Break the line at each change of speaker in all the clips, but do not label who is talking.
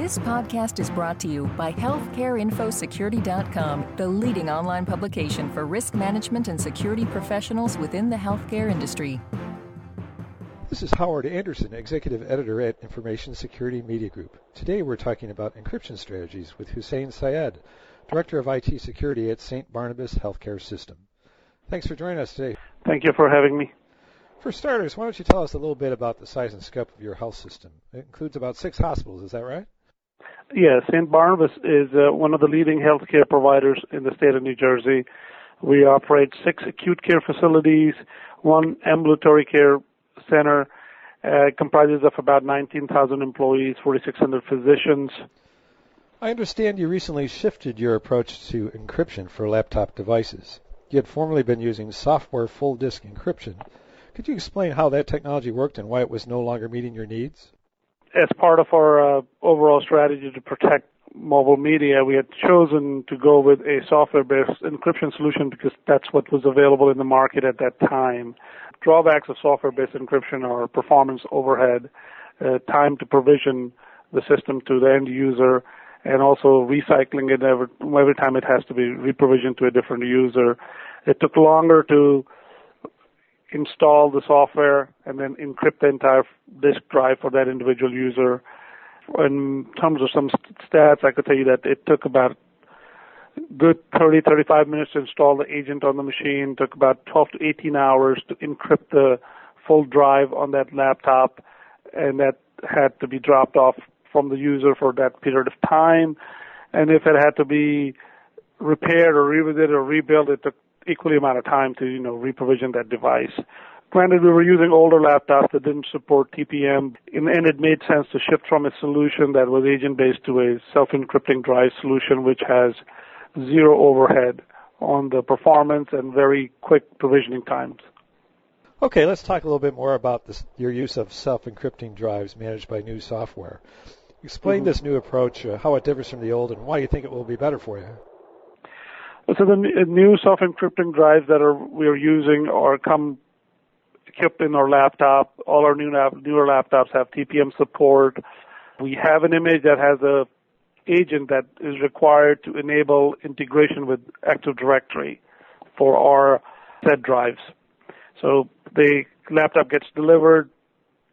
This podcast is brought to you by HealthcareInfoSecurity.com, the leading online publication for risk management and security professionals within the healthcare industry.
This is Howard Anderson, Executive Editor at Information Security Media Group. Today we're talking about encryption strategies with Hussein Syed, Director of IT Security at St. Barnabas Healthcare System. Thanks for joining us today.
Thank you for having me.
For starters, why don't you tell us a little bit about the size and scope of your health system? It includes about six hospitals, is that right?
Yes, St. Barnabas is uh, one of the leading healthcare providers in the state of New Jersey. We operate six acute care facilities, one ambulatory care center, uh, comprises of about 19,000 employees, 4,600 physicians.
I understand you recently shifted your approach to encryption for laptop devices. You had formerly been using software full disk encryption. Could you explain how that technology worked and why it was no longer meeting your needs?
As part of our uh, overall strategy to protect mobile media, we had chosen to go with a software-based encryption solution because that's what was available in the market at that time. Drawbacks of software-based encryption are performance overhead, uh, time to provision the system to the end user, and also recycling it every, every time it has to be reprovisioned to a different user. It took longer to install the software and then encrypt the entire disk drive for that individual user. In terms of some stats, I could tell you that it took about good 30, 35 minutes to install the agent on the machine. Took about 12 to 18 hours to encrypt the full drive on that laptop, and that had to be dropped off from the user for that period of time. And if it had to be repaired or revisited or rebuilt, it took equally amount of time to you know reprovision that device. Granted, we were using older laptops that didn't support TPM, and it made sense to shift from a solution that was agent-based to a self-encrypting drive solution, which has zero overhead on the performance and very quick provisioning times.
Okay, let's talk a little bit more about this, your use of self-encrypting drives managed by new software. Explain mm-hmm. this new approach, uh, how it differs from the old, and why you think it will be better for you.
So the uh, new self-encrypting drives that are we are using are come equipped in our laptop. All our new newer laptops have TPM support. We have an image that has a agent that is required to enable integration with Active Directory for our SED drives. So the laptop gets delivered,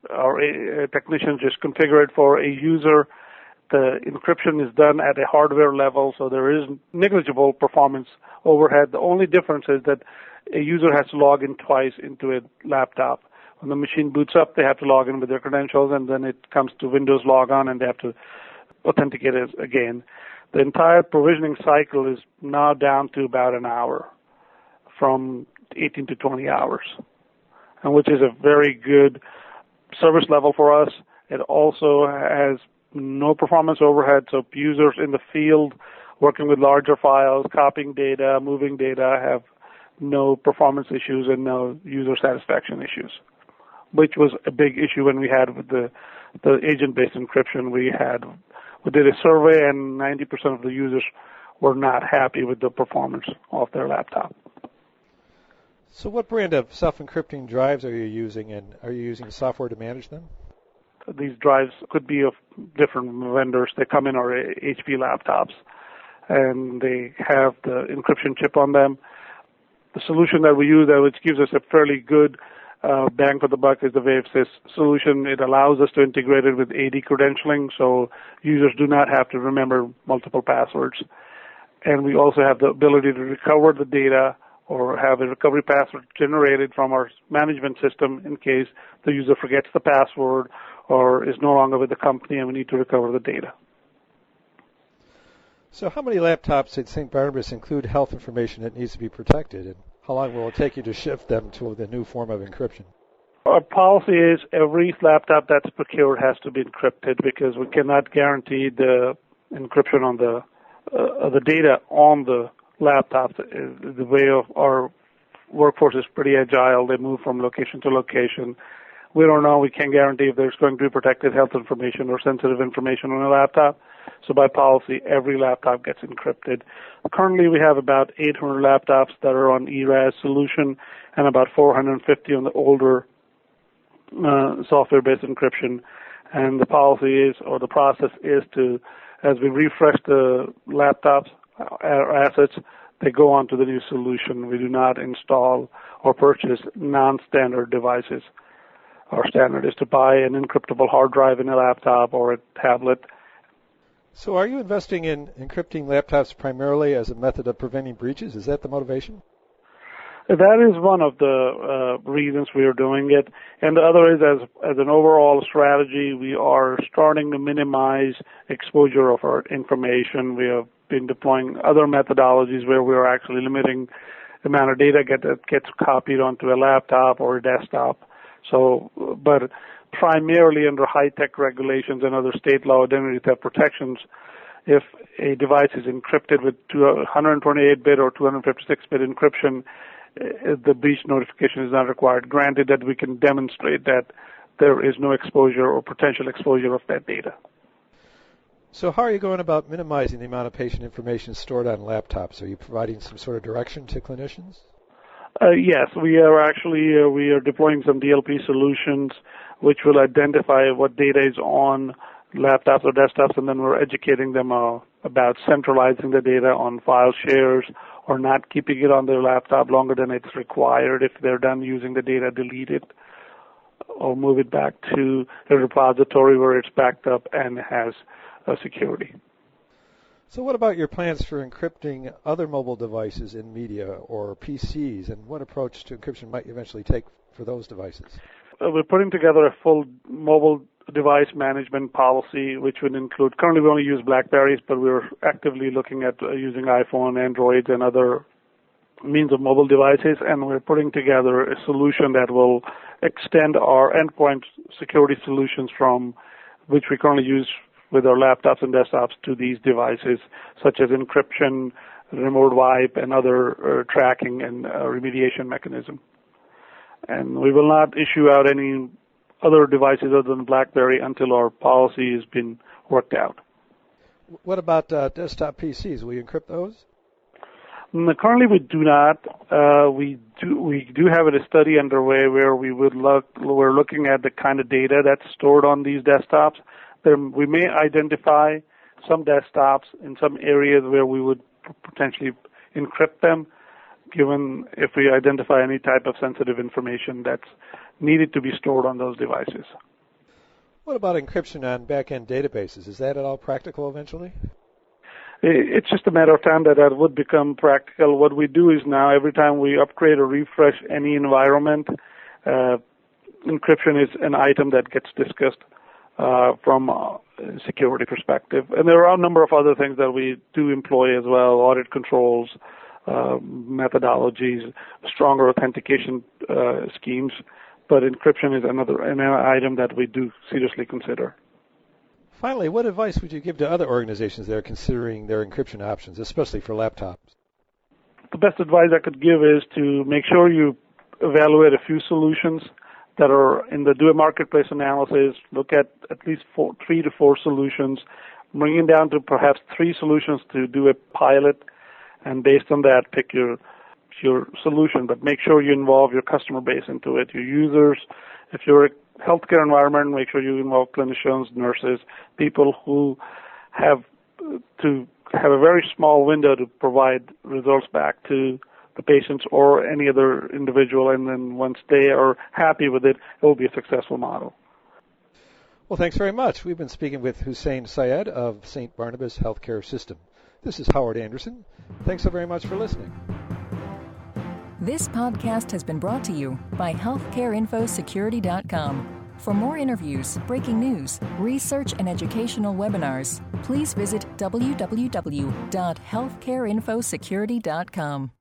our uh, technicians just configure it for a user the encryption is done at a hardware level, so there is negligible performance overhead. The only difference is that a user has to log in twice into a laptop. When the machine boots up, they have to log in with their credentials, and then it comes to Windows logon, and they have to authenticate it again. The entire provisioning cycle is now down to about an hour, from 18 to 20 hours, and which is a very good service level for us. It also has no performance overhead, so users in the field working with larger files, copying data, moving data have no performance issues and no user satisfaction issues, which was a big issue when we had with the the agent-based encryption. We had we did a survey and 90% of the users were not happy with the performance of their laptop.
So, what brand of self-encrypting drives are you using, and are you using software to manage them?
These drives could be of different vendors. They come in our HP laptops, and they have the encryption chip on them. The solution that we use, which gives us a fairly good uh, bang for the buck, is the WaveSys solution. It allows us to integrate it with AD credentialing, so users do not have to remember multiple passwords. And we also have the ability to recover the data or have a recovery password generated from our management system in case the user forgets the password or is no longer with the company and we need to recover the data.
So, how many laptops at St. Barnabas include health information that needs to be protected, and how long will it take you to shift them to the new form of encryption?
Our policy is every laptop that's procured has to be encrypted because we cannot guarantee the encryption on the uh, the data on the laptop. The way of our workforce is pretty agile; they move from location to location we don't know. We can't guarantee if there's going to be protected health information or sensitive information on a laptop. So by policy, every laptop gets encrypted. Currently, we have about 800 laptops that are on ERAS solution and about 450 on the older uh, software-based encryption. And the policy is, or the process is to, as we refresh the laptops, our assets, they go on to the new solution. We do not install or purchase non-standard devices. Our standard is to buy an encryptable hard drive in a laptop or a tablet.
So, are you investing in encrypting laptops primarily as a method of preventing breaches? Is that the motivation?
That is one of the uh, reasons we are doing it, and the other is as as an overall strategy, we are starting to minimize exposure of our information. We have been deploying other methodologies where we are actually limiting the amount of data get, that gets copied onto a laptop or a desktop. So, but primarily under HITECH regulations and other state law identity theft protections, if a device is encrypted with 128-bit or 256-bit encryption, uh, the breach notification is not required. Granted that we can demonstrate that there is no exposure or potential exposure of that data.
So, how are you going about minimizing the amount of patient information stored on laptops? Are you providing some sort of direction to clinicians?
Uh, yes, we are actually uh, we are deploying some DLP solutions which will identify what data is on laptops or desktops, and then we're educating them uh, about centralizing the data on file shares or not keeping it on their laptop longer than it's required. If they're done using the data, delete it or move it back to the repository where it's backed up and has uh, security.
So, what about your plans for encrypting other mobile devices in media or PCs, and what approach to encryption might you eventually take for those devices?
Uh, we're putting together a full mobile device management policy, which would include currently we only use Blackberries, but we're actively looking at uh, using iPhone, Android, and other means of mobile devices, and we're putting together a solution that will extend our endpoint security solutions from which we currently use with our laptops and desktops to these devices, such as encryption, remote wipe, and other uh, tracking and uh, remediation mechanism. And we will not issue out any other devices other than BlackBerry until our policy has been worked out.
What about uh, desktop PCs? Will you encrypt those?
Mm, currently, we do not. Uh, we do we do have a study underway where we would look we're looking at the kind of data that's stored on these desktops. There, we may identify some desktops in some areas where we would potentially encrypt them, given if we identify any type of sensitive information that's needed to be stored on those devices.
What about encryption on back-end databases? Is that at all practical eventually?
It's just a matter of time that that would become practical. What we do is now, every time we upgrade or refresh any environment, uh, encryption is an item that gets discussed uh, from a security perspective. And there are a number of other things that we do employ as well, audit controls, uh, methodologies, stronger authentication uh, schemes but encryption is another an item that we do seriously consider.
Finally, what advice would you give to other organizations that are considering their encryption options, especially for laptops?
The best advice I could give is to make sure you evaluate a few solutions that are in the do a marketplace analysis, look at at least four, three to four solutions, bringing down to perhaps three solutions to do a pilot, and based on that, pick your your solution, but make sure you involve your customer base into it, your users. If you're a healthcare environment, make sure you involve clinicians, nurses, people who have to have a very small window to provide results back to the patients or any other individual, and then once they are happy with it, it will be a successful model.
Well, thanks very much. We've been speaking with Hussein Syed of St. Barnabas Healthcare System. This is Howard Anderson. Thanks so very much for listening.
This podcast has been brought to you by HealthcareInfoSecurity.com. For more interviews, breaking news, research, and educational webinars, please visit www.healthcareinfosecurity.com.